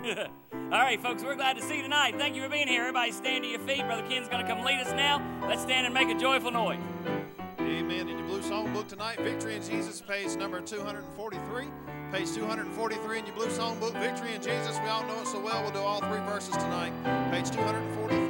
All right, folks, we're glad to see you tonight. Thank you for being here. Everybody stand to your feet. Brother Ken's going to come lead us now. Let's stand and make a joyful noise. Amen. In your blue songbook tonight, Victory in Jesus, page number 243. Page 243 in your blue songbook, Victory in Jesus. We all know it so well. We'll do all three verses tonight. Page 243.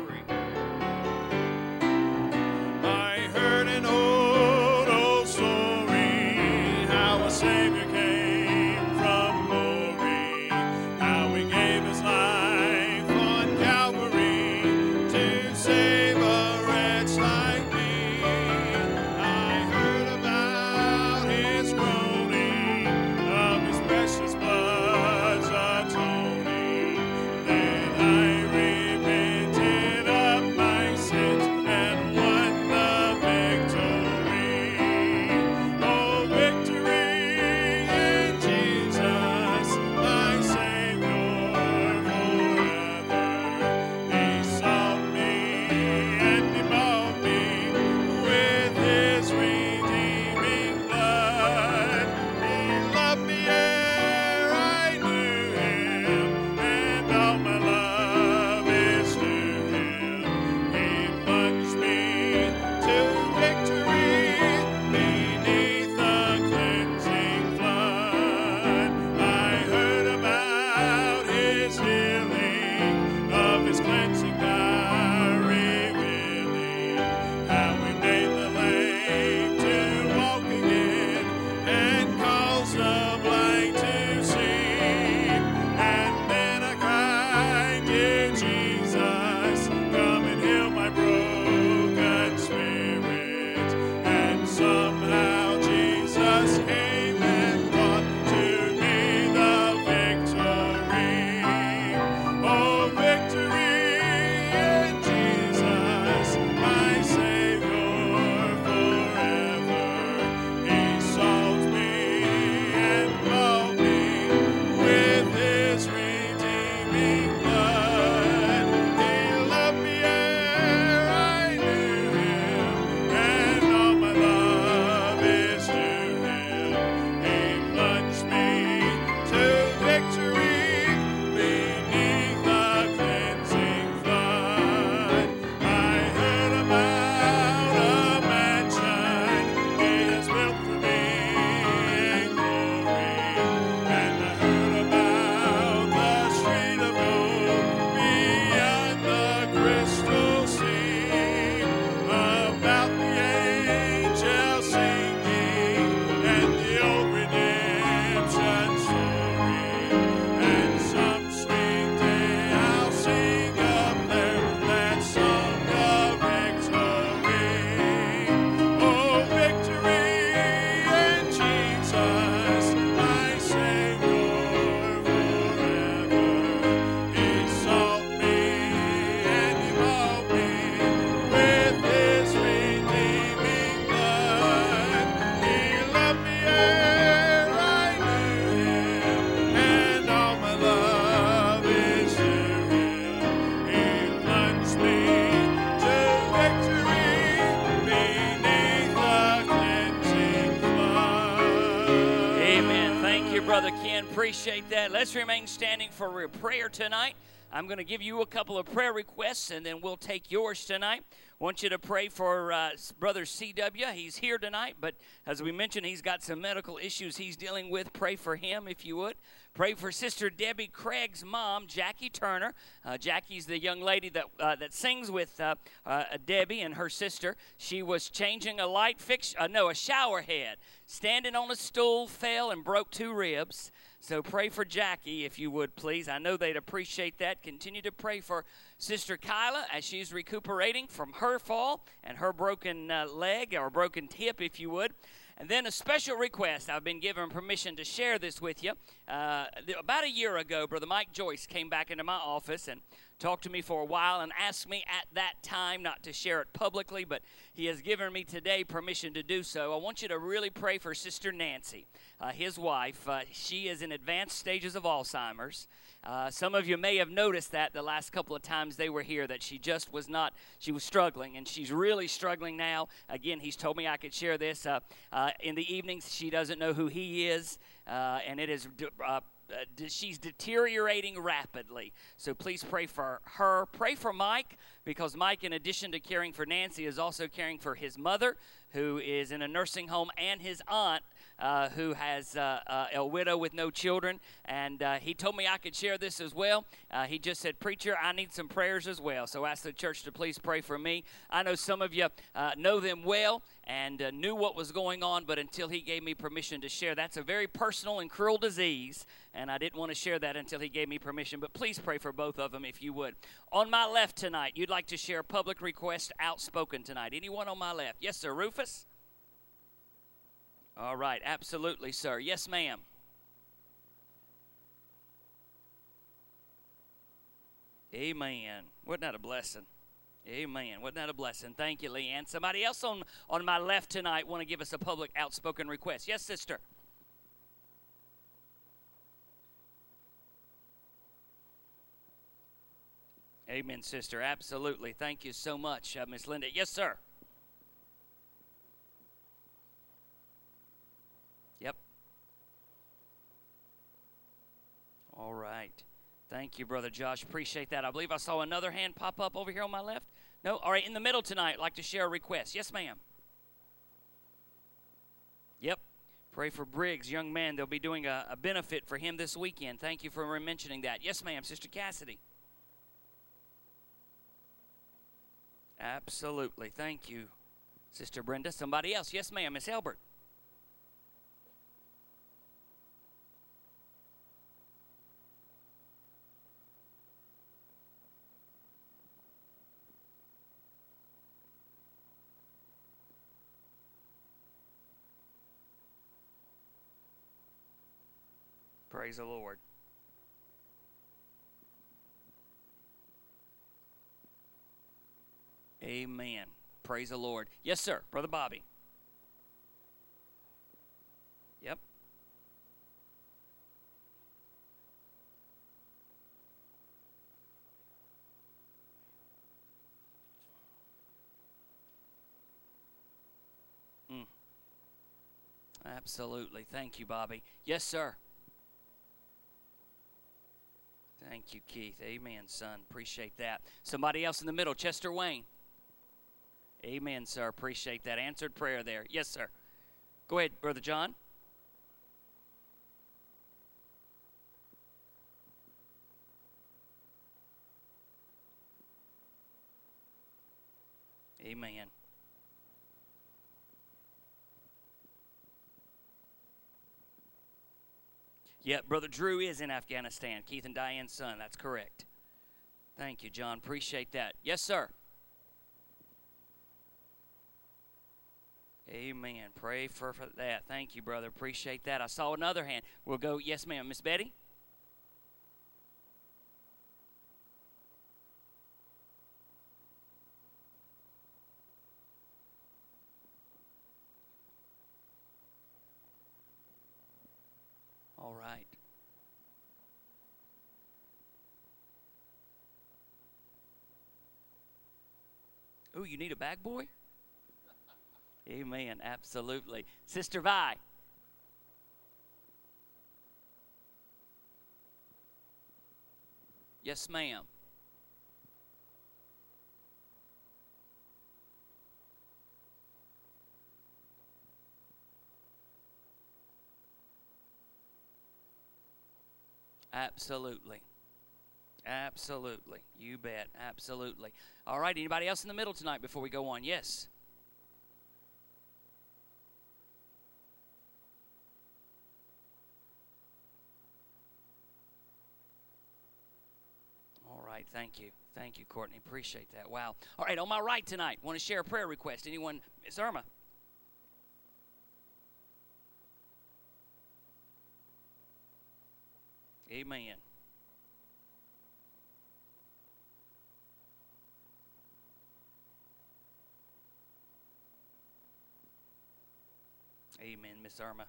Brother Ken. Appreciate that. Let's remain standing for prayer tonight. I'm going to give you a couple of prayer requests and then we'll take yours tonight. want you to pray for uh, Brother CW. He's here tonight, but as we mentioned, he's got some medical issues he's dealing with. Pray for him if you would. Pray for Sister Debbie Craig's mom, Jackie Turner. Uh, Jackie's the young lady that uh, that sings with uh, uh, Debbie and her sister. She was changing a light fix, uh, no, a shower head, standing on a stool, fell and broke two ribs. So pray for Jackie if you would, please. I know they'd appreciate that. Continue to pray for Sister Kyla as she's recuperating from her fall and her broken uh, leg or broken hip, if you would. And then a special request. I've been given permission to share this with you. Uh, about a year ago, Brother Mike Joyce came back into my office and talked to me for a while and asked me at that time not to share it publicly, but he has given me today permission to do so. I want you to really pray for Sister Nancy, uh, his wife. Uh, she is in advanced stages of Alzheimer's. Uh, some of you may have noticed that the last couple of times they were here that she just was not, she was struggling, and she's really struggling now. Again, he's told me I could share this. Uh, uh, in the evenings, she doesn't know who he is, uh, and it is. Uh, she's deteriorating rapidly. So please pray for her. Pray for Mike because Mike, in addition to caring for Nancy, is also caring for his mother, who is in a nursing home, and his aunt, uh, who has uh, uh, a widow with no children. And uh, he told me I could share this as well. He just said, Preacher, I need some prayers as well. So ask the church to please pray for me. I know some of you know them well and knew what was going on, but until he gave me permission to share, that's a very personal and cruel disease. And I didn't want to share that until he gave me permission. But please pray for both of them if you would. On my left tonight, you'd like to share a public request outspoken tonight. Anyone on my left? Yes, sir. Rufus? All right, absolutely, sir. Yes, ma'am. Amen. Wasn't that a blessing? Amen. Wasn't that a blessing? Thank you, Leanne. Somebody else on, on my left tonight want to give us a public outspoken request. Yes, sister. Amen, sister. Absolutely. Thank you so much, uh, Miss Linda. Yes, sir. Yep. All right. Thank you, Brother Josh. Appreciate that. I believe I saw another hand pop up over here on my left. No? All right, in the middle tonight, like to share a request. Yes, ma'am. Yep. Pray for Briggs, young man. They'll be doing a, a benefit for him this weekend. Thank you for mentioning that. Yes, ma'am. Sister Cassidy. Absolutely. Thank you, Sister Brenda. Somebody else. Yes, ma'am. Miss Albert. Praise the Lord. Amen. Praise the Lord. Yes, sir. Brother Bobby. Yep. Mm. Absolutely. Thank you, Bobby. Yes, sir. Thank you, Keith. Amen, son. Appreciate that. Somebody else in the middle, Chester Wayne. Amen, sir. Appreciate that. Answered prayer there. Yes, sir. Go ahead, Brother John. Amen. Yeah, Brother Drew is in Afghanistan. Keith and Diane's son. That's correct. Thank you, John. Appreciate that. Yes, sir. Amen. Pray for, for that. Thank you, brother. Appreciate that. I saw another hand. We'll go. Yes, ma'am. Miss Betty? All right. Ooh, you need a bag boy? Amen. Absolutely. Sister Vi. Yes, ma'am. Absolutely. Absolutely. You bet. Absolutely. All right. Anybody else in the middle tonight before we go on? Yes. All right. Thank you. Thank you, Courtney. Appreciate that. Wow. All right. On my right tonight, want to share a prayer request. Anyone? Miss Irma. Amen. Amen, Miss Irma.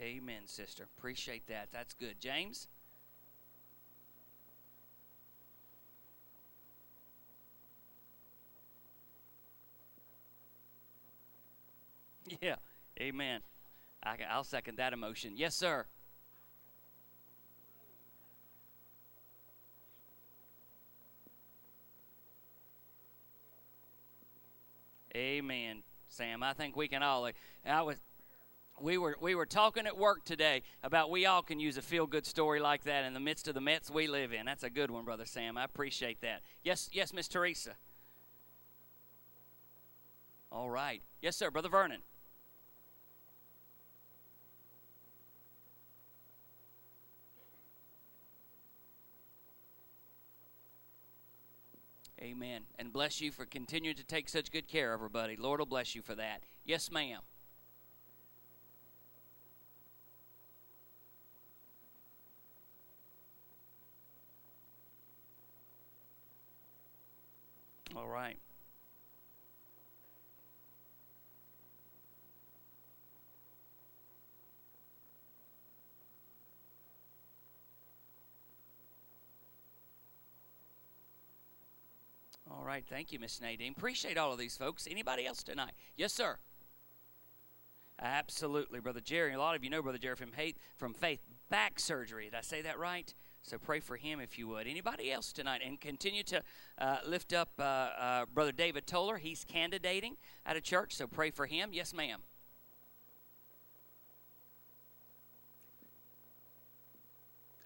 Amen, sister. Appreciate that. That's good. James? Yeah, amen. I, I'll second that emotion. Yes, sir. Amen, Sam. I think we can all. Uh, I was we were we were talking at work today about we all can use a feel good story like that in the midst of the mess we live in. That's a good one, brother Sam. I appreciate that. Yes, yes, Miss Teresa. All right. Yes, sir, brother Vernon. Amen. And bless you for continuing to take such good care of everybody. Lord will bless you for that. Yes, ma'am. All right. All right, thank you, Miss Nadine. Appreciate all of these folks. Anybody else tonight? Yes, sir. Absolutely, Brother Jerry. A lot of you know Brother Jerry from, hate, from Faith Back Surgery. Did I say that right? So pray for him if you would. Anybody else tonight? And continue to uh, lift up uh, uh, Brother David Toller. He's candidating at a church, so pray for him. Yes, ma'am.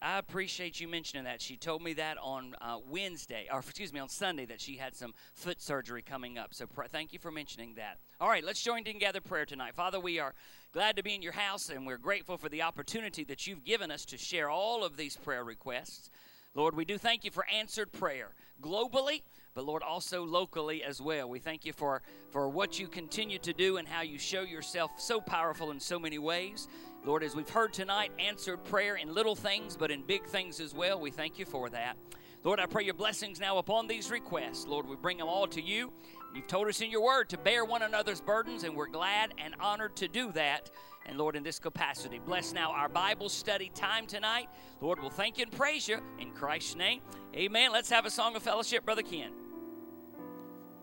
I appreciate you mentioning that. She told me that on uh, Wednesday, or excuse me, on Sunday, that she had some foot surgery coming up. So pr- thank you for mentioning that. All right, let's join together prayer tonight. Father, we are glad to be in your house, and we're grateful for the opportunity that you've given us to share all of these prayer requests. Lord, we do thank you for answered prayer globally, but Lord, also locally as well. We thank you for, for what you continue to do and how you show yourself so powerful in so many ways. Lord, as we've heard tonight, answered prayer in little things, but in big things as well. We thank you for that. Lord, I pray your blessings now upon these requests. Lord, we bring them all to you. You've told us in your word to bear one another's burdens, and we're glad and honored to do that. And Lord, in this capacity, bless now our Bible study time tonight. Lord, we'll thank you and praise you in Christ's name. Amen. Let's have a song of fellowship, Brother Ken.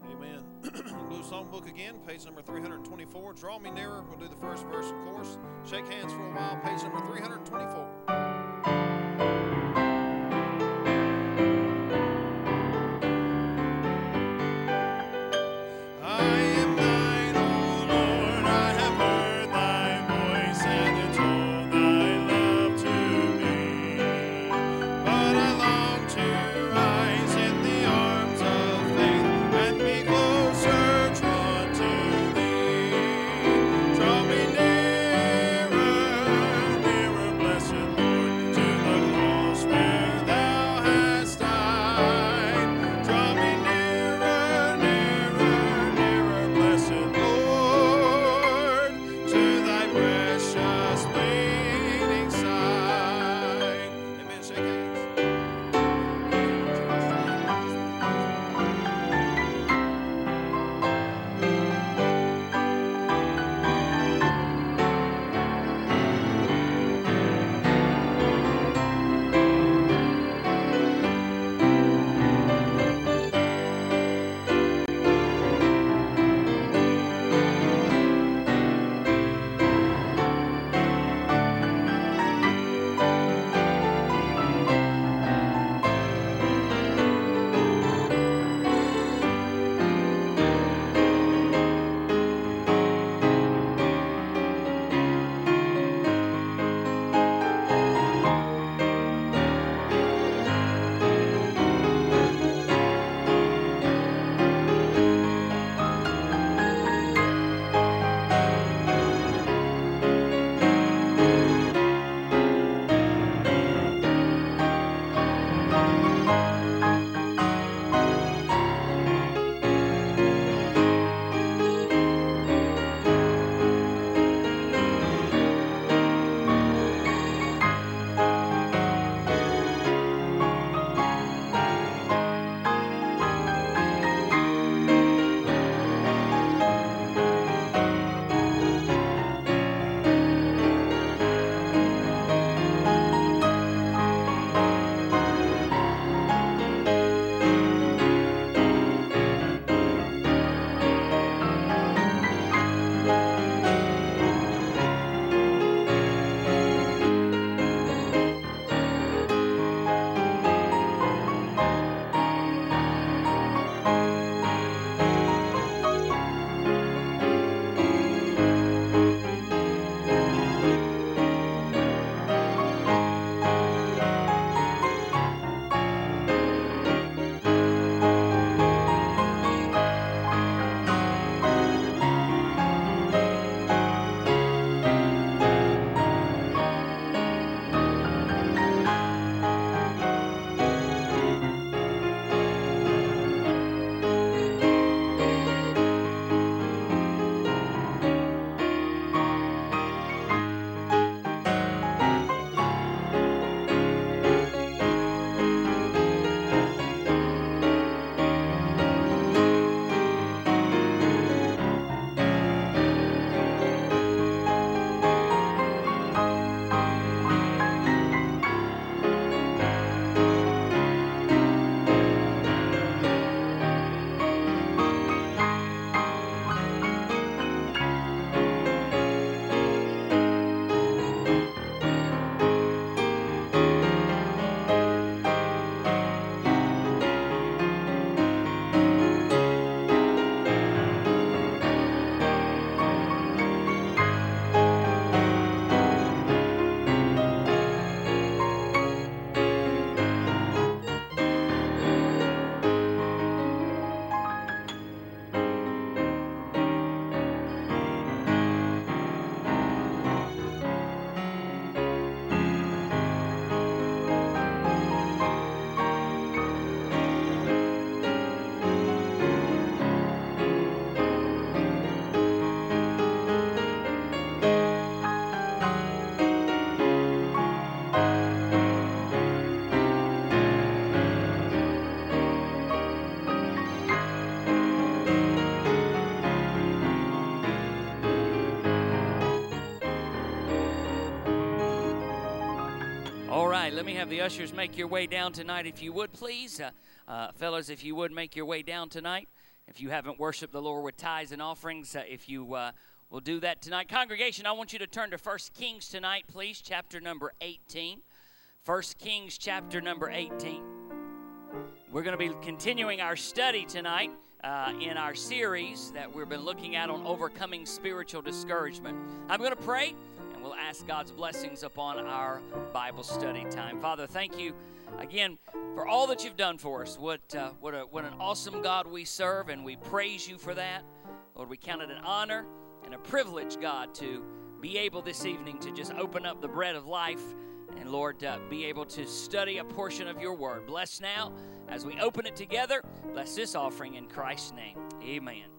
Amen. Blue Songbook again, page number 324. Draw me nearer. We'll do the first verse, of course. Shake hands for a while, page number 324. Let me have the ushers make your way down tonight, if you would, please. Uh, uh, fellas, if you would make your way down tonight. If you haven't worshiped the Lord with tithes and offerings, uh, if you uh, will do that tonight. Congregation, I want you to turn to 1 Kings tonight, please, chapter number 18. 1 Kings, chapter number 18. We're going to be continuing our study tonight uh, in our series that we've been looking at on overcoming spiritual discouragement. I'm going to pray and we'll ask God's blessings upon our Bible study time. Father, thank you again for all that you've done for us. What, uh, what, a, what an awesome God we serve, and we praise you for that. Lord, we count it an honor and a privilege, God, to be able this evening to just open up the bread of life and, Lord, uh, be able to study a portion of your word. Bless now as we open it together. Bless this offering in Christ's name. Amen.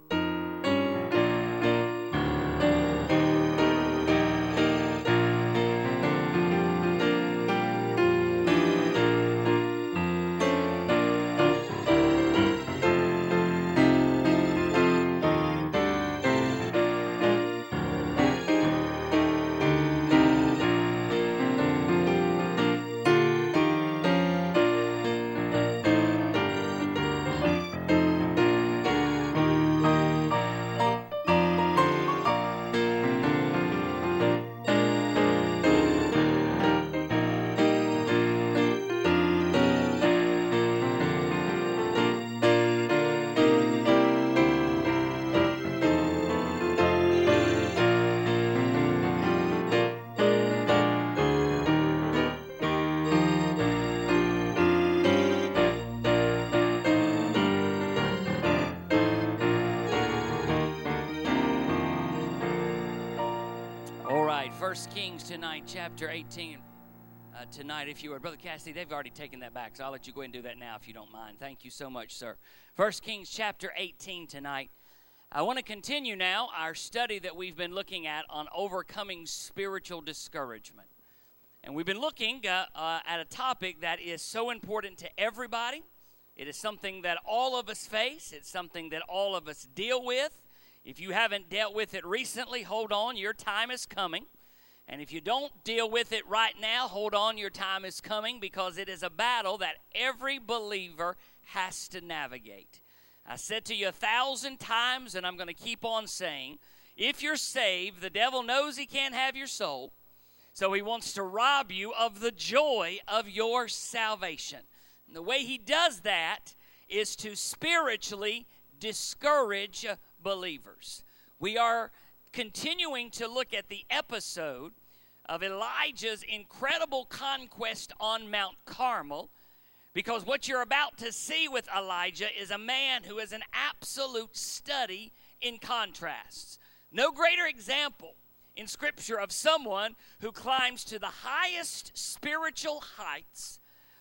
First Kings tonight, chapter 18. Uh, tonight, if you would. Brother Cassidy, they've already taken that back, so I'll let you go ahead and do that now if you don't mind. Thank you so much, sir. First Kings chapter 18 tonight. I want to continue now our study that we've been looking at on overcoming spiritual discouragement. And we've been looking uh, uh, at a topic that is so important to everybody. It is something that all of us face, it's something that all of us deal with. If you haven't dealt with it recently, hold on, your time is coming. And if you don't deal with it right now, hold on, your time is coming because it is a battle that every believer has to navigate. I said to you a thousand times, and I'm going to keep on saying if you're saved, the devil knows he can't have your soul, so he wants to rob you of the joy of your salvation. And the way he does that is to spiritually discourage believers. We are continuing to look at the episode of Elijah's incredible conquest on Mount Carmel. Because what you're about to see with Elijah is a man who is an absolute study in contrasts. No greater example in Scripture of someone who climbs to the highest spiritual heights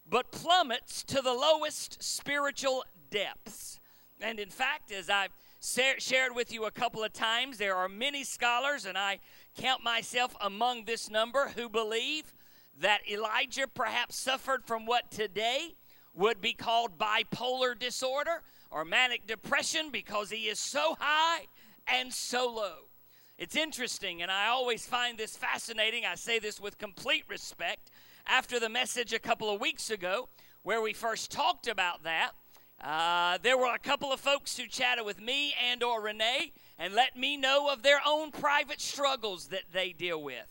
but plummets to the lowest spiritual depths. And in fact, as I've shared with you a couple of times, there are many scholars, and I count myself among this number who believe that Elijah perhaps suffered from what today would be called bipolar disorder or manic depression because he is so high and so low. It's interesting, and I always find this fascinating. I say this with complete respect. After the message a couple of weeks ago, where we first talked about that, uh, there were a couple of folks who chatted with me and or Renee and let me know of their own private struggles that they deal with.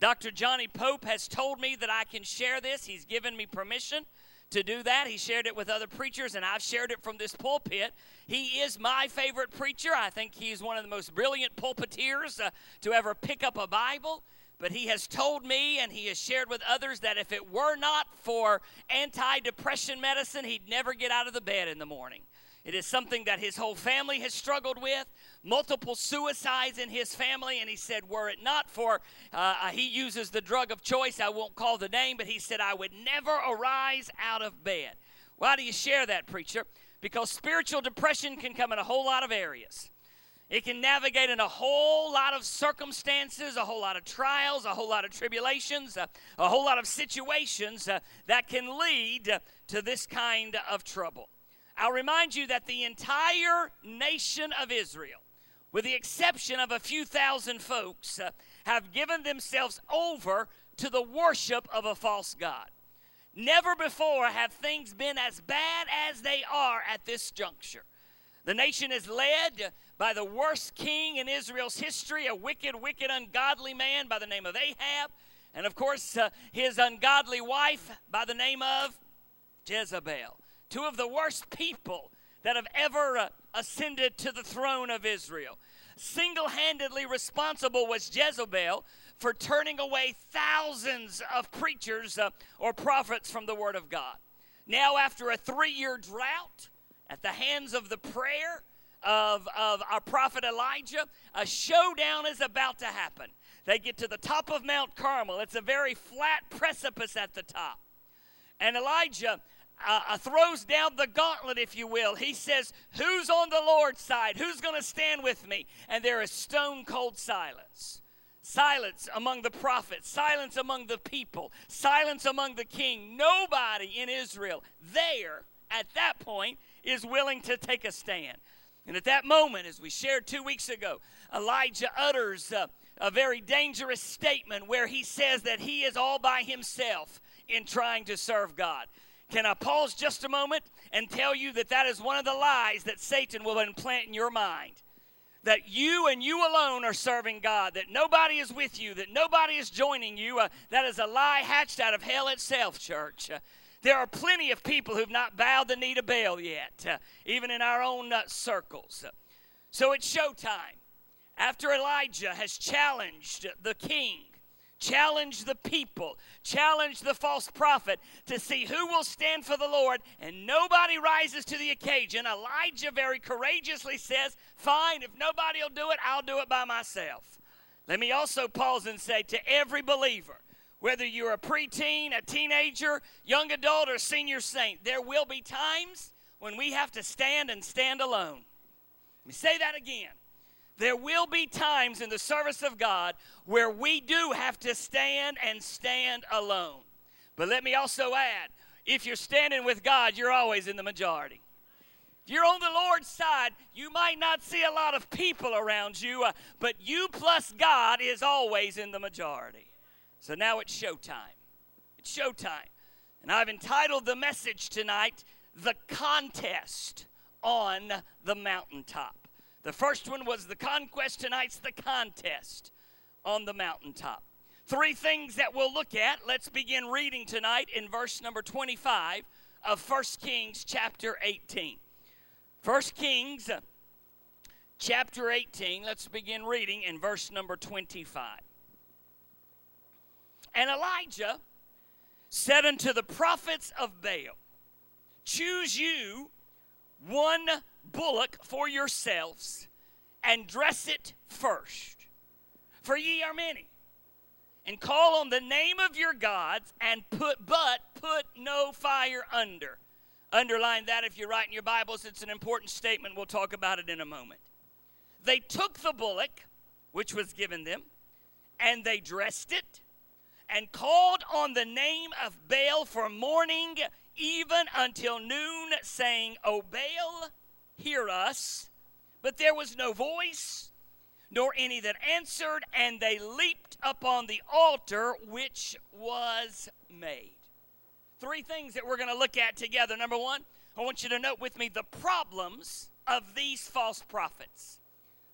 Dr. Johnny Pope has told me that I can share this. He's given me permission to do that. He shared it with other preachers, and I've shared it from this pulpit. He is my favorite preacher. I think he's one of the most brilliant pulpiteers uh, to ever pick up a Bible. But he has told me and he has shared with others that if it were not for anti depression medicine, he'd never get out of the bed in the morning. It is something that his whole family has struggled with, multiple suicides in his family. And he said, were it not for, uh, uh, he uses the drug of choice, I won't call the name, but he said, I would never arise out of bed. Why do you share that, preacher? Because spiritual depression can come in a whole lot of areas. It can navigate in a whole lot of circumstances, a whole lot of trials, a whole lot of tribulations, uh, a whole lot of situations uh, that can lead to this kind of trouble. I'll remind you that the entire nation of Israel, with the exception of a few thousand folks, uh, have given themselves over to the worship of a false God. Never before have things been as bad as they are at this juncture. The nation is led by the worst king in Israel's history, a wicked, wicked, ungodly man by the name of Ahab, and of course, uh, his ungodly wife by the name of Jezebel. Two of the worst people that have ever uh, ascended to the throne of Israel. Single handedly responsible was Jezebel for turning away thousands of preachers uh, or prophets from the Word of God. Now, after a three year drought, at the hands of the prayer of, of our prophet Elijah, a showdown is about to happen. They get to the top of Mount Carmel. It's a very flat precipice at the top. And Elijah uh, uh, throws down the gauntlet, if you will. He says, Who's on the Lord's side? Who's going to stand with me? And there is stone cold silence. Silence among the prophets, silence among the people, silence among the king. Nobody in Israel there at that point is willing to take a stand. And at that moment, as we shared two weeks ago, Elijah utters a very dangerous statement where he says that he is all by himself in trying to serve God. Can I pause just a moment and tell you that that is one of the lies that Satan will implant in your mind? that you and you alone are serving God, that nobody is with you, that nobody is joining you. Uh, that is a lie hatched out of hell itself, church. Uh, there are plenty of people who've not bowed the knee to Baal yet, uh, even in our own uh, circles. So it's showtime. After Elijah has challenged the king challenge the people, challenge the false prophet to see who will stand for the Lord, and nobody rises to the occasion. Elijah very courageously says, Fine, if nobody will do it, I'll do it by myself. Let me also pause and say to every believer, whether you're a preteen, a teenager, young adult, or senior saint, there will be times when we have to stand and stand alone. Let me say that again. There will be times in the service of God where we do have to stand and stand alone. But let me also add if you're standing with God, you're always in the majority. If you're on the Lord's side, you might not see a lot of people around you, uh, but you plus God is always in the majority. So now it's showtime. It's showtime. And I've entitled the message tonight, The Contest on the Mountaintop. The first one was the conquest, tonight's the contest on the mountaintop. Three things that we'll look at. Let's begin reading tonight in verse number 25 of 1 Kings chapter 18. 1 Kings chapter 18, let's begin reading in verse number 25. And Elijah said unto the prophets of Baal, Choose you one bullock for yourselves and dress it first. For ye are many. And call on the name of your gods and put, but put no fire under. Underline that if you're writing your Bibles. It's an important statement. We'll talk about it in a moment. They took the bullock, which was given them, and they dressed it and called on the name of Baal for morning, even until noon, saying, O Baal, hear us. But there was no voice, nor any that answered, and they leaped upon the altar which was made. Three things that we're going to look at together. Number one, I want you to note with me the problems of these false prophets.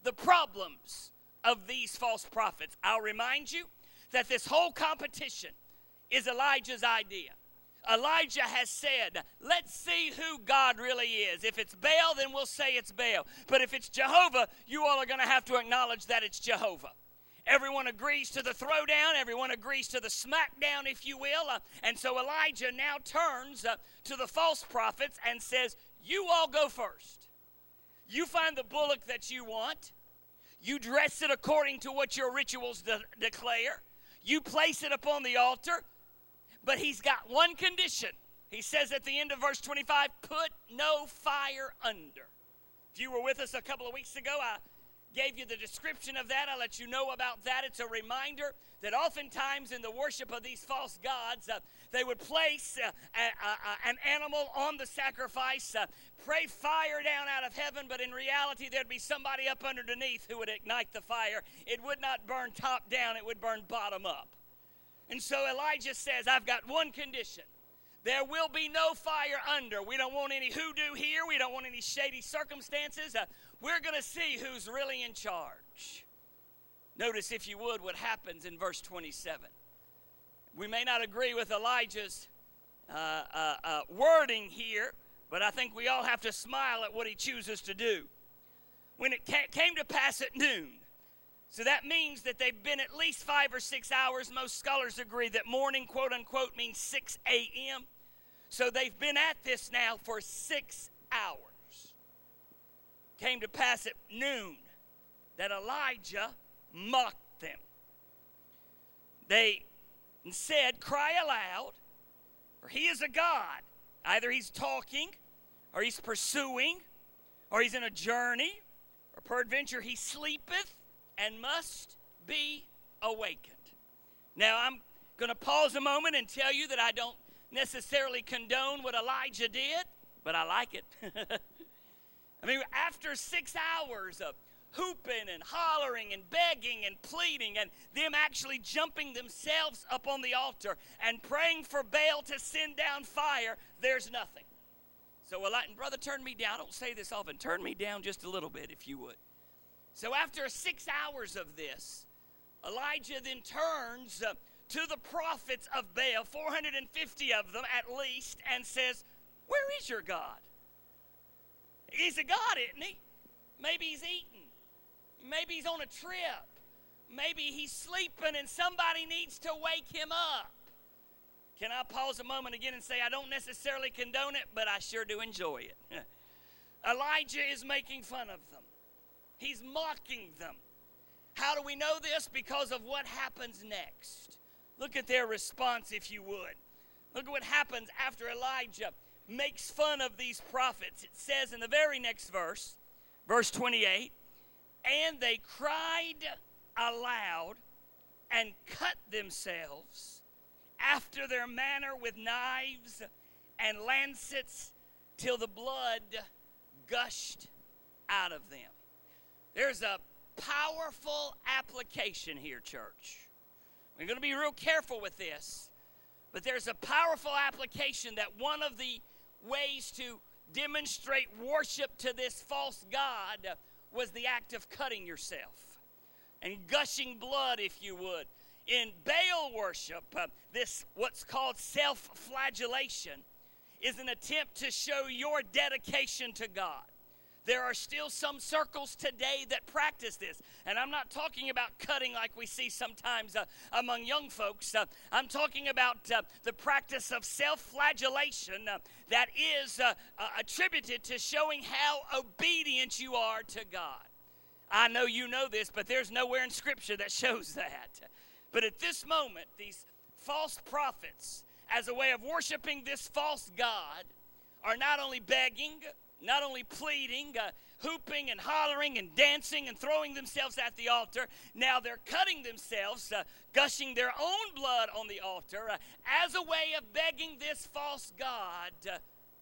The problems of these false prophets. I'll remind you that this whole competition is Elijah's idea. Elijah has said, let's see who God really is. If it's Baal, then we'll say it's Baal. But if it's Jehovah, you all are going to have to acknowledge that it's Jehovah. Everyone agrees to the throwdown. Everyone agrees to the smackdown, if you will. Uh, and so Elijah now turns uh, to the false prophets and says, You all go first. You find the bullock that you want. You dress it according to what your rituals de- declare. You place it upon the altar. But he's got one condition. He says at the end of verse 25, put no fire under. If you were with us a couple of weeks ago, I gave you the description of that. I let you know about that. It's a reminder that oftentimes in the worship of these false gods, uh, they would place uh, a, a, an animal on the sacrifice, uh, pray fire down out of heaven, but in reality, there'd be somebody up underneath who would ignite the fire. It would not burn top down, it would burn bottom up. And so Elijah says, I've got one condition There will be no fire under. We don't want any hoodoo here. We don't want any shady circumstances. Uh, we're going to see who's really in charge. Notice, if you would, what happens in verse 27. We may not agree with Elijah's uh, uh, uh, wording here, but I think we all have to smile at what he chooses to do. When it came to pass at noon, so that means that they've been at least five or six hours. Most scholars agree that morning, quote unquote, means 6 a.m. So they've been at this now for six hours. Came to pass at noon that Elijah mocked them. They said, Cry aloud, for he is a God. Either he's talking, or he's pursuing, or he's in a journey, or peradventure he sleepeth and must be awakened. Now, I'm going to pause a moment and tell you that I don't necessarily condone what Elijah did, but I like it. I mean, after six hours of hooping and hollering and begging and pleading and them actually jumping themselves up on the altar and praying for Baal to send down fire, there's nothing. So, well, brother, turn me down. Don't say this often. Turn me down just a little bit, if you would. So after six hours of this, Elijah then turns uh, to the prophets of Baal, 450 of them at least, and says, Where is your God? He's a God, isn't he? Maybe he's eating. Maybe he's on a trip. Maybe he's sleeping and somebody needs to wake him up. Can I pause a moment again and say, I don't necessarily condone it, but I sure do enjoy it. Elijah is making fun of them. He's mocking them. How do we know this? Because of what happens next. Look at their response, if you would. Look at what happens after Elijah makes fun of these prophets. It says in the very next verse, verse 28, and they cried aloud and cut themselves after their manner with knives and lancets till the blood gushed out of them. There's a powerful application here, church. We're going to be real careful with this, but there's a powerful application that one of the ways to demonstrate worship to this false God was the act of cutting yourself and gushing blood, if you would. In Baal worship, uh, this what's called self flagellation is an attempt to show your dedication to God. There are still some circles today that practice this. And I'm not talking about cutting like we see sometimes uh, among young folks. Uh, I'm talking about uh, the practice of self flagellation uh, that is uh, uh, attributed to showing how obedient you are to God. I know you know this, but there's nowhere in Scripture that shows that. But at this moment, these false prophets, as a way of worshiping this false God, are not only begging, not only pleading, uh, hooping and hollering and dancing and throwing themselves at the altar, now they're cutting themselves, uh, gushing their own blood on the altar uh, as a way of begging this false God uh,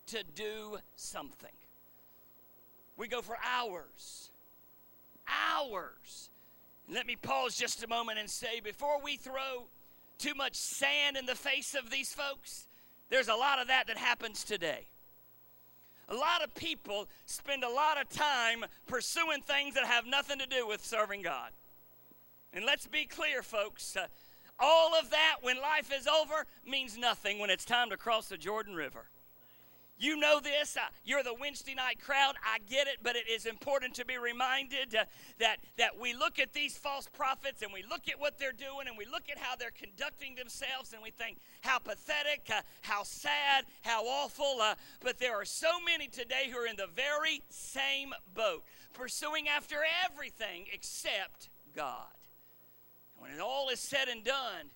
to do something. We go for hours. Hours. let me pause just a moment and say before we throw too much sand in the face of these folks, there's a lot of that that happens today. A lot of people spend a lot of time pursuing things that have nothing to do with serving God. And let's be clear, folks. Uh, all of that, when life is over, means nothing when it's time to cross the Jordan River. You know this. Uh, you're the Wednesday night crowd. I get it, but it is important to be reminded uh, that, that we look at these false prophets and we look at what they're doing and we look at how they're conducting themselves and we think how pathetic, uh, how sad, how awful. Uh, but there are so many today who are in the very same boat, pursuing after everything except God. When it all is said and done,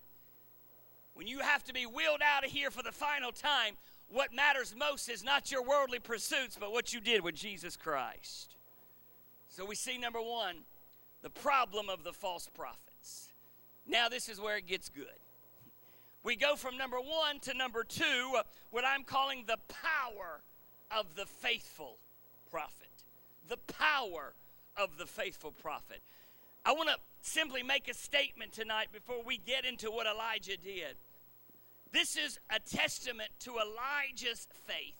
when you have to be wheeled out of here for the final time, what matters most is not your worldly pursuits, but what you did with Jesus Christ. So we see number one, the problem of the false prophets. Now, this is where it gets good. We go from number one to number two, what I'm calling the power of the faithful prophet. The power of the faithful prophet. I want to simply make a statement tonight before we get into what Elijah did. This is a testament to Elijah's faith,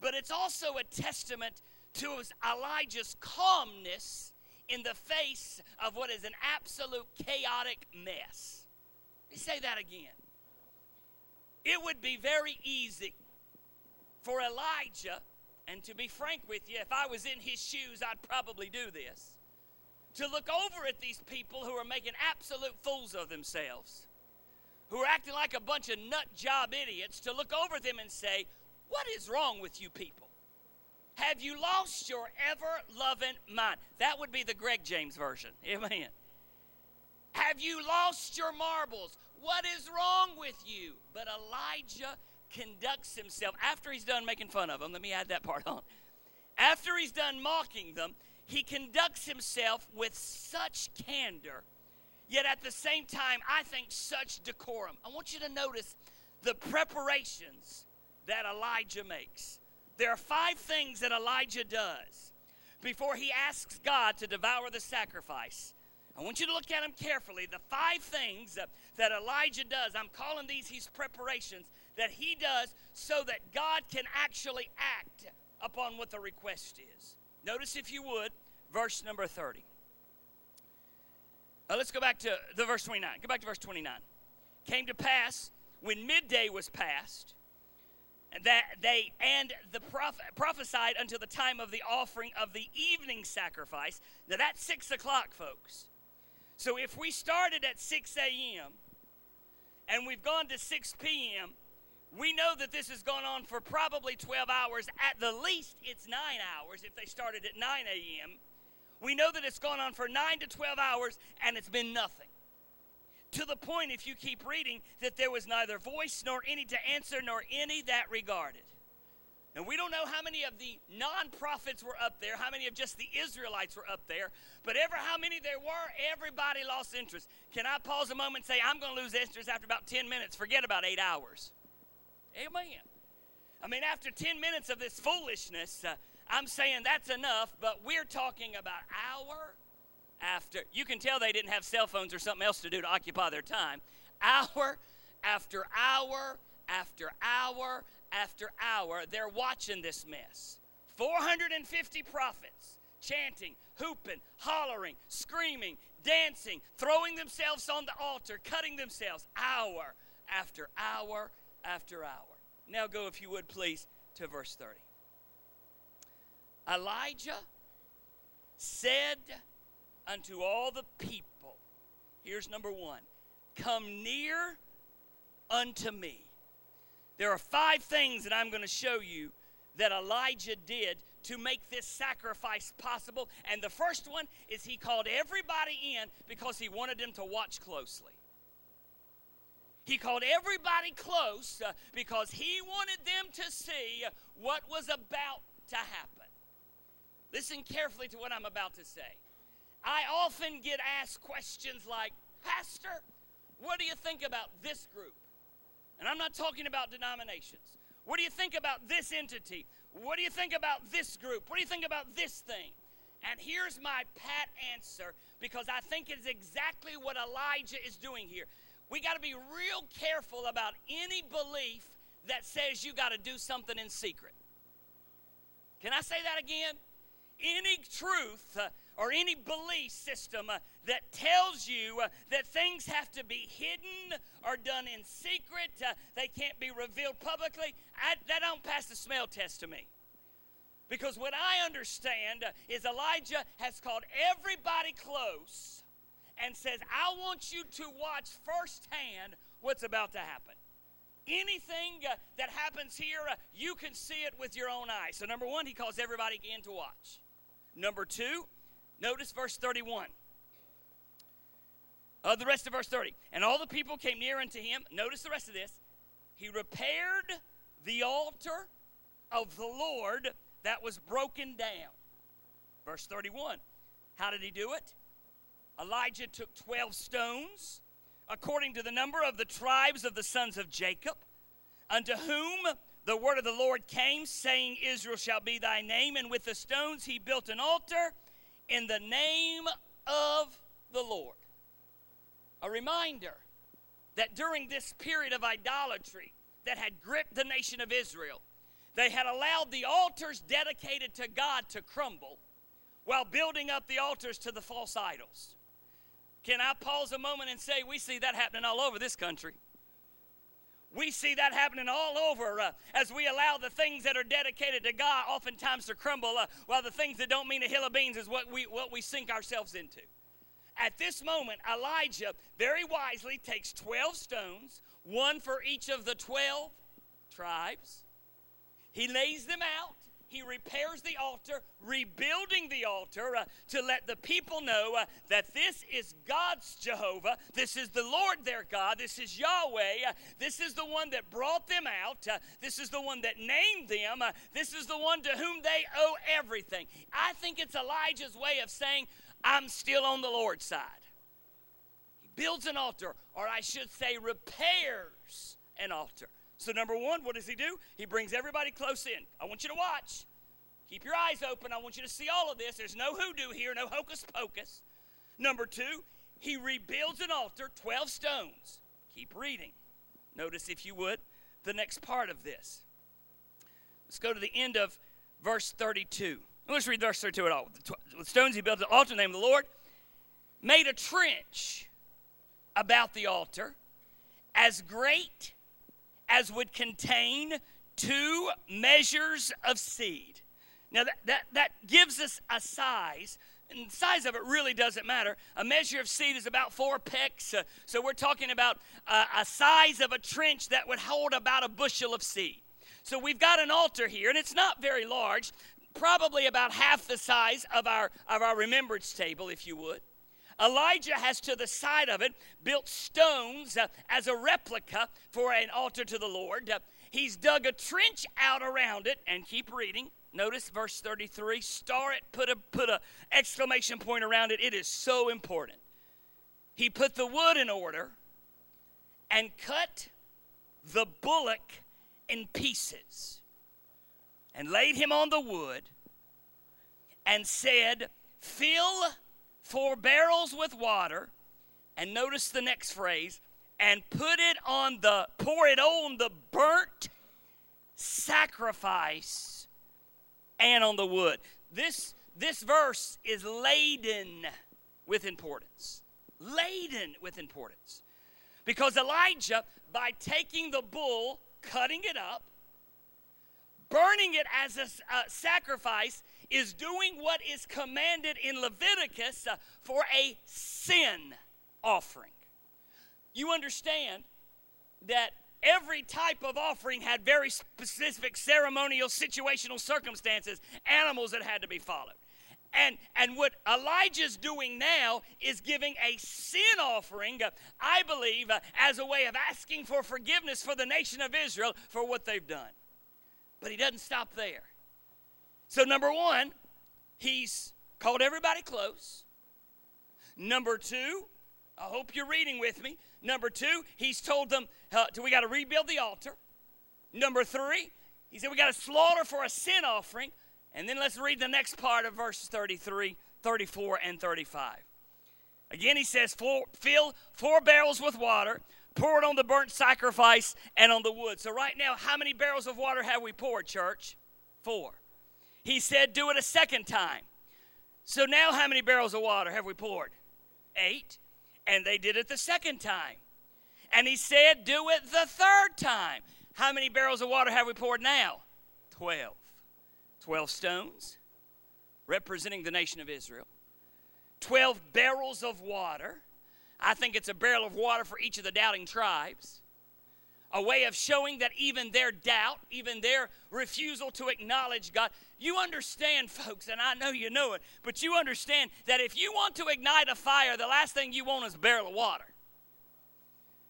but it's also a testament to Elijah's calmness in the face of what is an absolute chaotic mess. Let me say that again. It would be very easy for Elijah, and to be frank with you, if I was in his shoes, I'd probably do this, to look over at these people who are making absolute fools of themselves, who are acting like a bunch of nut job idiots, to look over them and say, What is wrong with you people? Have you lost your ever loving mind? That would be the Greg James version. Amen. Have you lost your marbles? What is wrong with you? But Elijah conducts himself after he's done making fun of them. Let me add that part on. After he's done mocking them, he conducts himself with such candor, yet at the same time, I think such decorum. I want you to notice the preparations that Elijah makes. There are five things that Elijah does before he asks God to devour the sacrifice. I want you to look at them carefully. The five things that, that Elijah does, I'm calling these his preparations that he does so that God can actually act upon what the request is. Notice, if you would, verse number 30. Uh, let's go back to the verse 29. Go back to verse 29. Came to pass when midday was past that they and the prophet prophesied until the time of the offering of the evening sacrifice. Now that's six o'clock, folks. So if we started at 6 a.m. and we've gone to 6 p.m., we know that this has gone on for probably 12 hours. At the least, it's nine hours if they started at 9 a.m. We know that it's gone on for 9 to 12 hours and it's been nothing. To the point, if you keep reading, that there was neither voice nor any to answer nor any that regarded. And we don't know how many of the non prophets were up there, how many of just the Israelites were up there, but ever how many there were, everybody lost interest. Can I pause a moment and say, I'm going to lose interest after about 10 minutes? Forget about eight hours. Amen. I mean, after 10 minutes of this foolishness, uh, I'm saying that's enough, but we're talking about hour after. You can tell they didn't have cell phones or something else to do to occupy their time. Hour after hour after hour after hour, they're watching this mess. 450 prophets chanting, hooping, hollering, screaming, dancing, throwing themselves on the altar, cutting themselves hour after hour after hour. Now go, if you would please, to verse 30. Elijah said unto all the people, here's number one come near unto me. There are five things that I'm going to show you that Elijah did to make this sacrifice possible. And the first one is he called everybody in because he wanted them to watch closely. He called everybody close uh, because he wanted them to see what was about to happen. Listen carefully to what I'm about to say. I often get asked questions like, Pastor, what do you think about this group? And I'm not talking about denominations. What do you think about this entity? What do you think about this group? What do you think about this thing? And here's my pat answer because I think it's exactly what Elijah is doing here we got to be real careful about any belief that says you got to do something in secret. Can I say that again? Any truth uh, or any belief system uh, that tells you uh, that things have to be hidden or done in secret, they can't be revealed publicly, I, that don't pass the smell test to me. Because what I understand is Elijah has called everybody close and says, I want you to watch firsthand what's about to happen. Anything that happens here, you can see it with your own eyes. So, number one, he calls everybody in to watch. Number two, notice verse 31. Uh, the rest of verse 30. And all the people came near unto him. Notice the rest of this. He repaired the altar of the Lord that was broken down. Verse 31. How did he do it? Elijah took 12 stones, according to the number of the tribes of the sons of Jacob, unto whom the word of the Lord came, saying, Israel shall be thy name. And with the stones he built an altar in the name of the Lord. A reminder that during this period of idolatry that had gripped the nation of Israel, they had allowed the altars dedicated to God to crumble while building up the altars to the false idols. Can I pause a moment and say, we see that happening all over this country? We see that happening all over uh, as we allow the things that are dedicated to God oftentimes to crumble, uh, while the things that don't mean a hill of beans is what we, what we sink ourselves into. At this moment, Elijah very wisely takes 12 stones, one for each of the 12 tribes. He lays them out he repairs the altar, rebuilding the altar uh, to let the people know uh, that this is God's Jehovah. This is the Lord their God. This is Yahweh. Uh, this is the one that brought them out. Uh, this is the one that named them. Uh, this is the one to whom they owe everything. I think it's Elijah's way of saying, I'm still on the Lord's side. He builds an altar, or I should say, repairs an altar. So, number one, what does he do? He brings everybody close in. I want you to watch. Keep your eyes open. I want you to see all of this. There's no hoodoo here, no hocus pocus. Number two, he rebuilds an altar, 12 stones. Keep reading. Notice, if you would, the next part of this. Let's go to the end of verse 32. Let's read verse 32 at all. With stones he built an altar in the name of the Lord, made a trench about the altar as great as would contain two measures of seed. Now, that, that, that gives us a size, and the size of it really doesn't matter. A measure of seed is about four pecks, uh, so we're talking about uh, a size of a trench that would hold about a bushel of seed. So we've got an altar here, and it's not very large, probably about half the size of our, of our remembrance table, if you would. Elijah has to the side of it built stones uh, as a replica for an altar to the Lord. Uh, he's dug a trench out around it, and keep reading. Notice verse 33. Star it, put a put a exclamation point around it. It is so important. He put the wood in order and cut the bullock in pieces and laid him on the wood and said, Fill four barrels with water, and notice the next phrase, and put it on the, pour it on the burnt sacrifice and on the wood. This, this verse is laden with importance. Laden with importance. Because Elijah, by taking the bull, cutting it up, burning it as a, a sacrifice, is doing what is commanded in Leviticus uh, for a sin offering. You understand that every type of offering had very specific ceremonial, situational circumstances, animals that had to be followed. And, and what Elijah's doing now is giving a sin offering, uh, I believe, uh, as a way of asking for forgiveness for the nation of Israel for what they've done. But he doesn't stop there. So, number one, he's called everybody close. Number two, I hope you're reading with me. Number two, he's told them uh, we got to rebuild the altar. Number three, he said we got to slaughter for a sin offering. And then let's read the next part of verses 33, 34, and 35. Again, he says, Fill four barrels with water, pour it on the burnt sacrifice and on the wood. So, right now, how many barrels of water have we poured, church? Four. He said, Do it a second time. So, now how many barrels of water have we poured? Eight. And they did it the second time. And he said, Do it the third time. How many barrels of water have we poured now? Twelve. Twelve stones representing the nation of Israel. Twelve barrels of water I think it's a barrel of water for each of the doubting tribes. A way of showing that even their doubt, even their refusal to acknowledge God, you understand, folks, and I know you know it, but you understand that if you want to ignite a fire, the last thing you want is a barrel of water,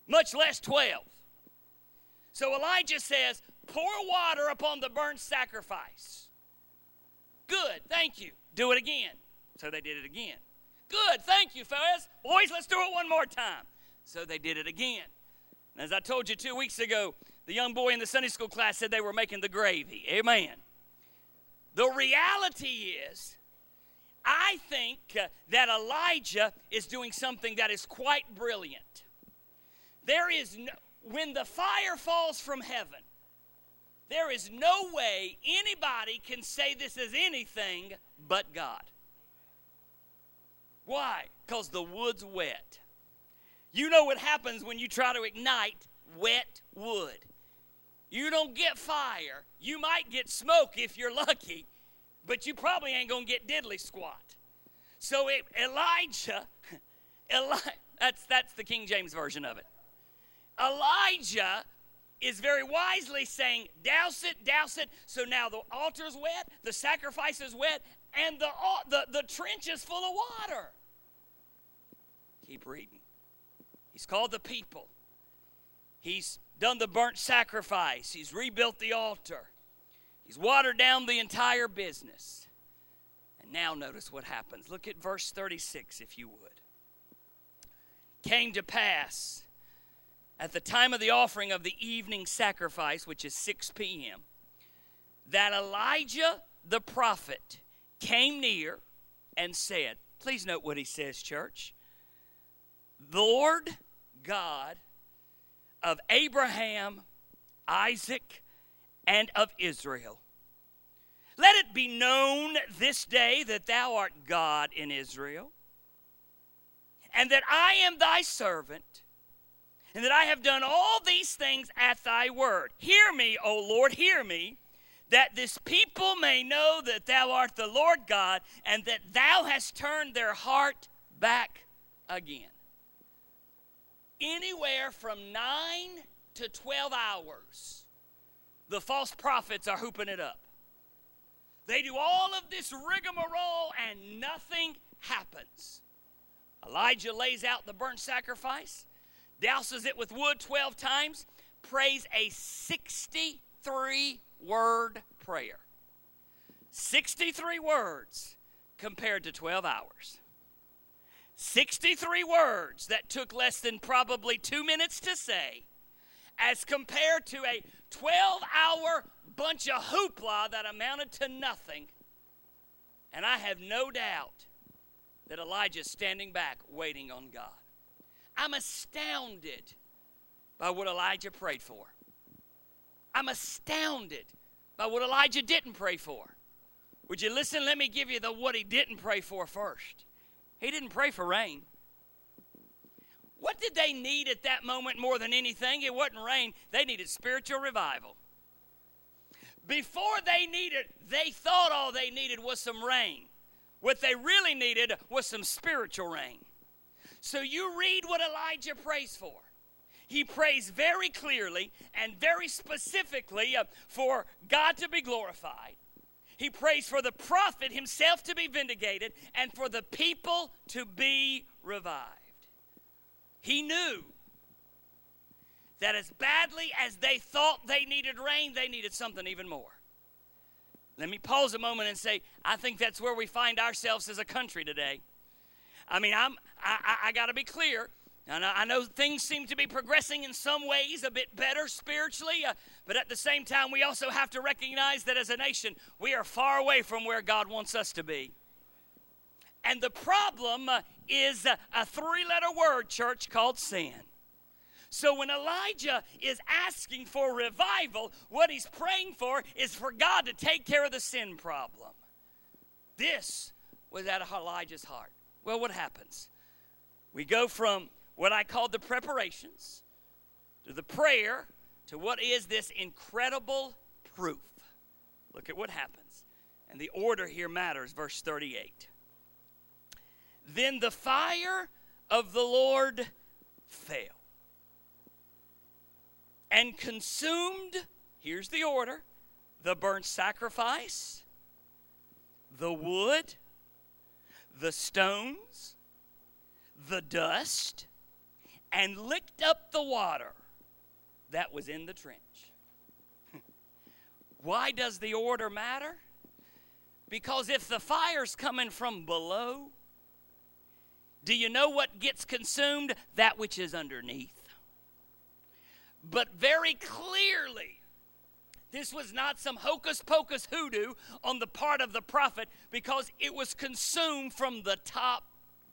much less 12. So Elijah says, Pour water upon the burnt sacrifice. Good, thank you. Do it again. So they did it again. Good, thank you, fellas. Boys, let's do it one more time. So they did it again. As I told you two weeks ago, the young boy in the Sunday school class said they were making the gravy. Amen. The reality is, I think uh, that Elijah is doing something that is quite brilliant. There is no, when the fire falls from heaven, there is no way anybody can say this is anything but God. Why? Because the wood's wet. You know what happens when you try to ignite wet wood. You don't get fire. You might get smoke if you're lucky, but you probably ain't going to get diddly squat. So it, Elijah, Eli, that's, that's the King James version of it. Elijah is very wisely saying, douse it, douse it. So now the altar's wet, the sacrifice is wet, and the, the, the trench is full of water. Keep reading. He's called the people. He's done the burnt sacrifice. He's rebuilt the altar. He's watered down the entire business. And now notice what happens. Look at verse 36, if you would. Came to pass at the time of the offering of the evening sacrifice, which is 6 p.m., that Elijah the prophet came near and said, Please note what he says, church. Lord God of Abraham, Isaac, and of Israel. Let it be known this day that thou art God in Israel, and that I am thy servant, and that I have done all these things at thy word. Hear me, O Lord, hear me, that this people may know that thou art the Lord God, and that thou hast turned their heart back again anywhere from 9 to 12 hours, the false prophets are hooping it up. They do all of this rigmarole and nothing happens. Elijah lays out the burnt sacrifice, douses it with wood 12 times, prays a 63 word prayer. 63 words compared to 12 hours. 63 words that took less than probably two minutes to say, as compared to a 12 hour bunch of hoopla that amounted to nothing. And I have no doubt that Elijah's standing back waiting on God. I'm astounded by what Elijah prayed for. I'm astounded by what Elijah didn't pray for. Would you listen? Let me give you the what he didn't pray for first. He didn't pray for rain. What did they need at that moment more than anything? It wasn't rain, they needed spiritual revival. Before they needed, they thought all they needed was some rain. What they really needed was some spiritual rain. So you read what Elijah prays for. He prays very clearly and very specifically uh, for God to be glorified he prays for the prophet himself to be vindicated and for the people to be revived. He knew that as badly as they thought they needed rain, they needed something even more. Let me pause a moment and say, I think that's where we find ourselves as a country today. I mean, I'm, I, I, I got to be clear. And I know things seem to be progressing in some ways a bit better spiritually, uh, but at the same time, we also have to recognize that as a nation, we are far away from where God wants us to be. And the problem uh, is a, three letter word, church, called sin. So when Elijah is asking for revival, what he's praying for is for God to take care of the sin problem. This was of Elijah's heart. Well, what happens? We go from what I called the preparations to the prayer to what is this incredible proof. Look at what happens. And the order here matters, verse 38. Then the fire of the Lord fell and consumed, here's the order the burnt sacrifice, the wood, the stones, the dust, and licked up the water that was in the trench. Why does the order matter? Because if the fire's coming from below, do you know what gets consumed? That which is underneath. But very clearly, this was not some hocus pocus hoodoo on the part of the prophet because it was consumed from the top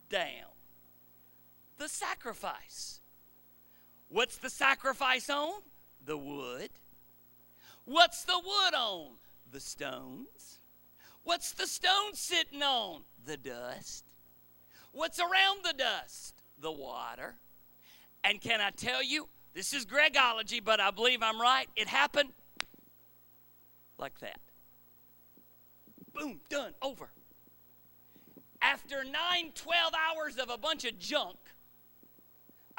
down the sacrifice. What's the sacrifice on? The wood. What's the wood on? The stones. What's the stone sitting on? The dust. What's around the dust? The water. And can I tell you, this is Gregology, but I believe I'm right. It happened like that. Boom, done, over. After nine, 12 hours of a bunch of junk,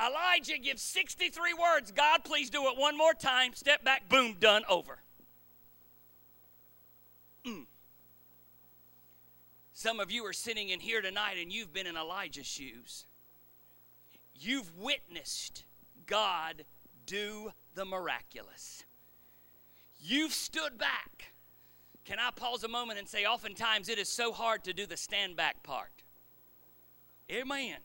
Elijah gives 63 words. God, please do it one more time. Step back, boom, done, over. Mm. Some of you are sitting in here tonight and you've been in Elijah's shoes. You've witnessed God do the miraculous. You've stood back. Can I pause a moment and say, oftentimes it is so hard to do the stand back part? Amen.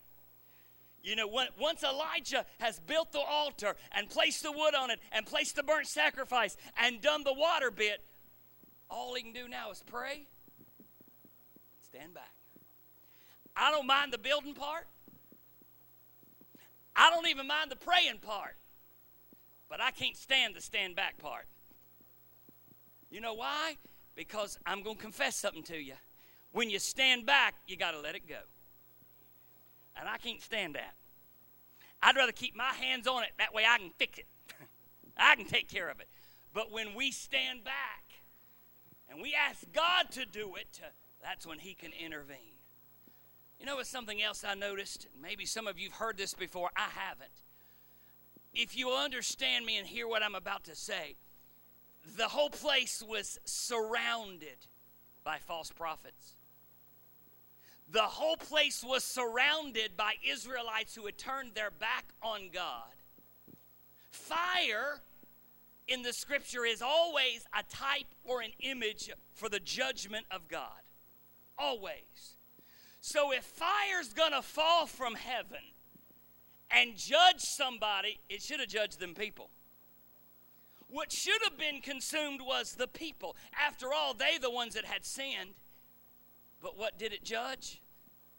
You know, once Elijah has built the altar and placed the wood on it and placed the burnt sacrifice and done the water bit, all he can do now is pray, stand back. I don't mind the building part. I don't even mind the praying part. But I can't stand the stand back part. You know why? Because I'm going to confess something to you. When you stand back, you got to let it go. And I can't stand that. I'd rather keep my hands on it. That way I can fix it, I can take care of it. But when we stand back and we ask God to do it, that's when He can intervene. You know, it's something else I noticed. Maybe some of you've heard this before. I haven't. If you understand me and hear what I'm about to say, the whole place was surrounded by false prophets. The whole place was surrounded by Israelites who had turned their back on God. Fire in the scripture is always a type or an image for the judgment of God. Always. So if fire's to fall from heaven and judge somebody, it should have judged them people. What should have been consumed was the people. After all, they the ones that had sinned. But what did it judge?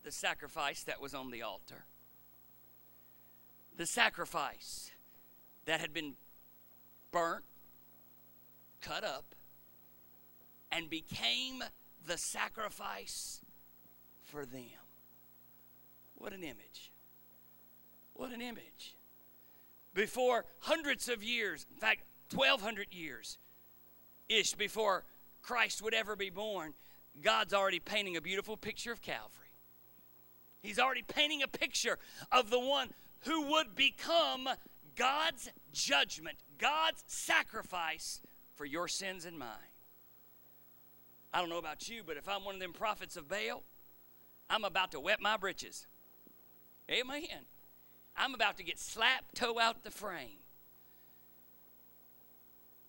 The sacrifice that was on the altar. The sacrifice that had been burnt, cut up, and became the sacrifice for them. What an image. What an image. Before hundreds of years, in fact, 1,200 years ish before Christ would ever be born, God's already painting a beautiful picture of Calvary. He's already painting a picture of the one who would become God's judgment, God's sacrifice for your sins and mine. I don't know about you, but if I'm one of them prophets of Baal, I'm about to wet my britches. Amen. I'm about to get slapped toe out the frame.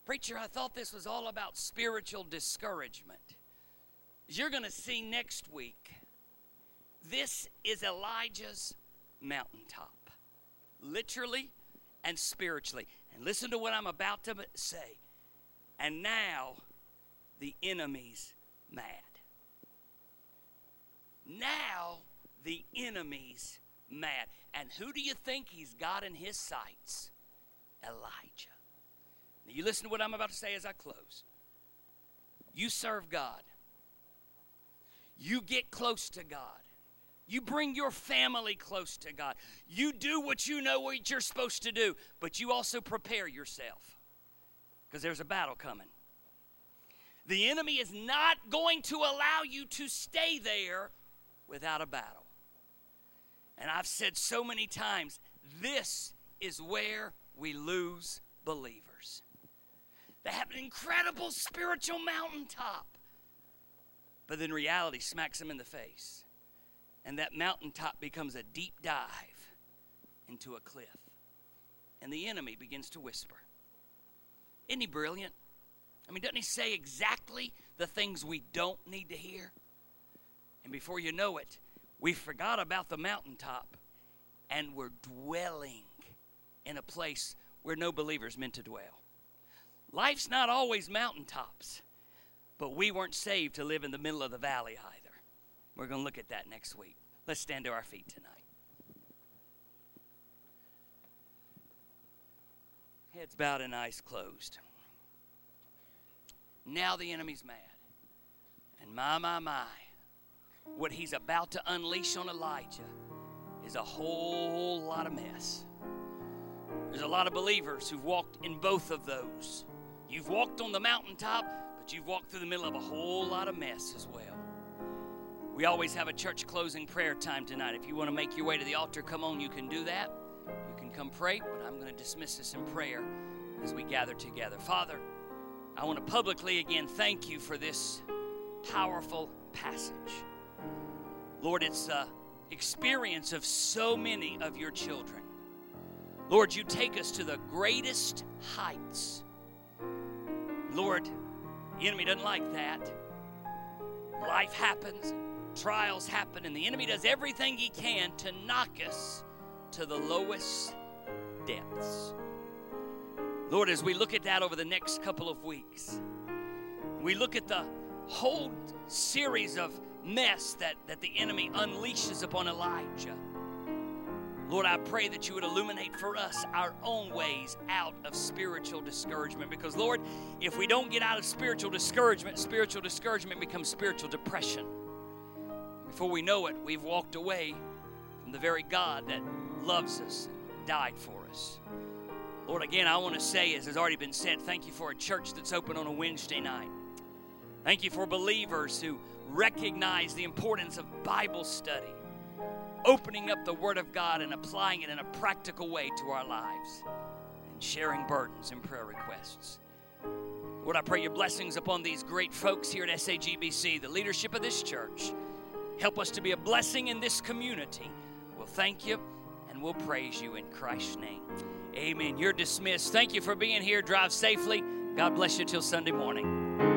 Preacher, I thought this was all about spiritual discouragement. As you're going to see next week, this is Elijah's mountaintop, literally and spiritually. And listen to what I'm about to say. And now the enemy's mad. Now the enemy's mad. And who do you think he's got in his sights? Elijah. Now, you listen to what I'm about to say as I close. You serve God, you get close to God. You bring your family close to God. You do what you know what you're supposed to do, but you also prepare yourself because there's a battle coming. The enemy is not going to allow you to stay there without a battle. And I've said so many times this is where we lose believers. They have an incredible spiritual mountaintop, but then reality smacks him in the face. And that mountaintop becomes a deep dive into a cliff. And the enemy begins to whisper. Isn't he brilliant? I mean, doesn't he say exactly the things we don't need to hear? And before you know it, we forgot about the mountaintop and we're dwelling in a place where no believer's meant to dwell. Life's not always mountaintops, but we weren't saved to live in the middle of the valley either. We're going to look at that next week. Let's stand to our feet tonight. Heads bowed and eyes closed. Now the enemy's mad. And my, my, my, what he's about to unleash on Elijah is a whole lot of mess. There's a lot of believers who've walked in both of those. You've walked on the mountaintop, but you've walked through the middle of a whole lot of mess as well. We always have a church closing prayer time tonight. If you want to make your way to the altar, come on, you can do that. You can come pray, but I'm going to dismiss this in prayer as we gather together. Father, I want to publicly again thank you for this powerful passage. Lord, it's the experience of so many of your children. Lord, you take us to the greatest heights. Lord, the enemy doesn't like that. Life happens, trials happen, and the enemy does everything he can to knock us to the lowest depths. Lord, as we look at that over the next couple of weeks, we look at the whole series of mess that, that the enemy unleashes upon Elijah. Lord, I pray that you would illuminate for us our own ways out of spiritual discouragement. Because, Lord, if we don't get out of spiritual discouragement, spiritual discouragement becomes spiritual depression. Before we know it, we've walked away from the very God that loves us and died for us. Lord, again, I want to say, as has already been said, thank you for a church that's open on a Wednesday night. Thank you for believers who recognize the importance of Bible study, opening up the Word of God and applying it in a practical way to our lives, and sharing burdens and prayer requests. Lord, I pray your blessings upon these great folks here at SAGBC, the leadership of this church. Help us to be a blessing in this community. We'll thank you and we'll praise you in Christ's name. Amen. You're dismissed. Thank you for being here. Drive safely. God bless you till Sunday morning.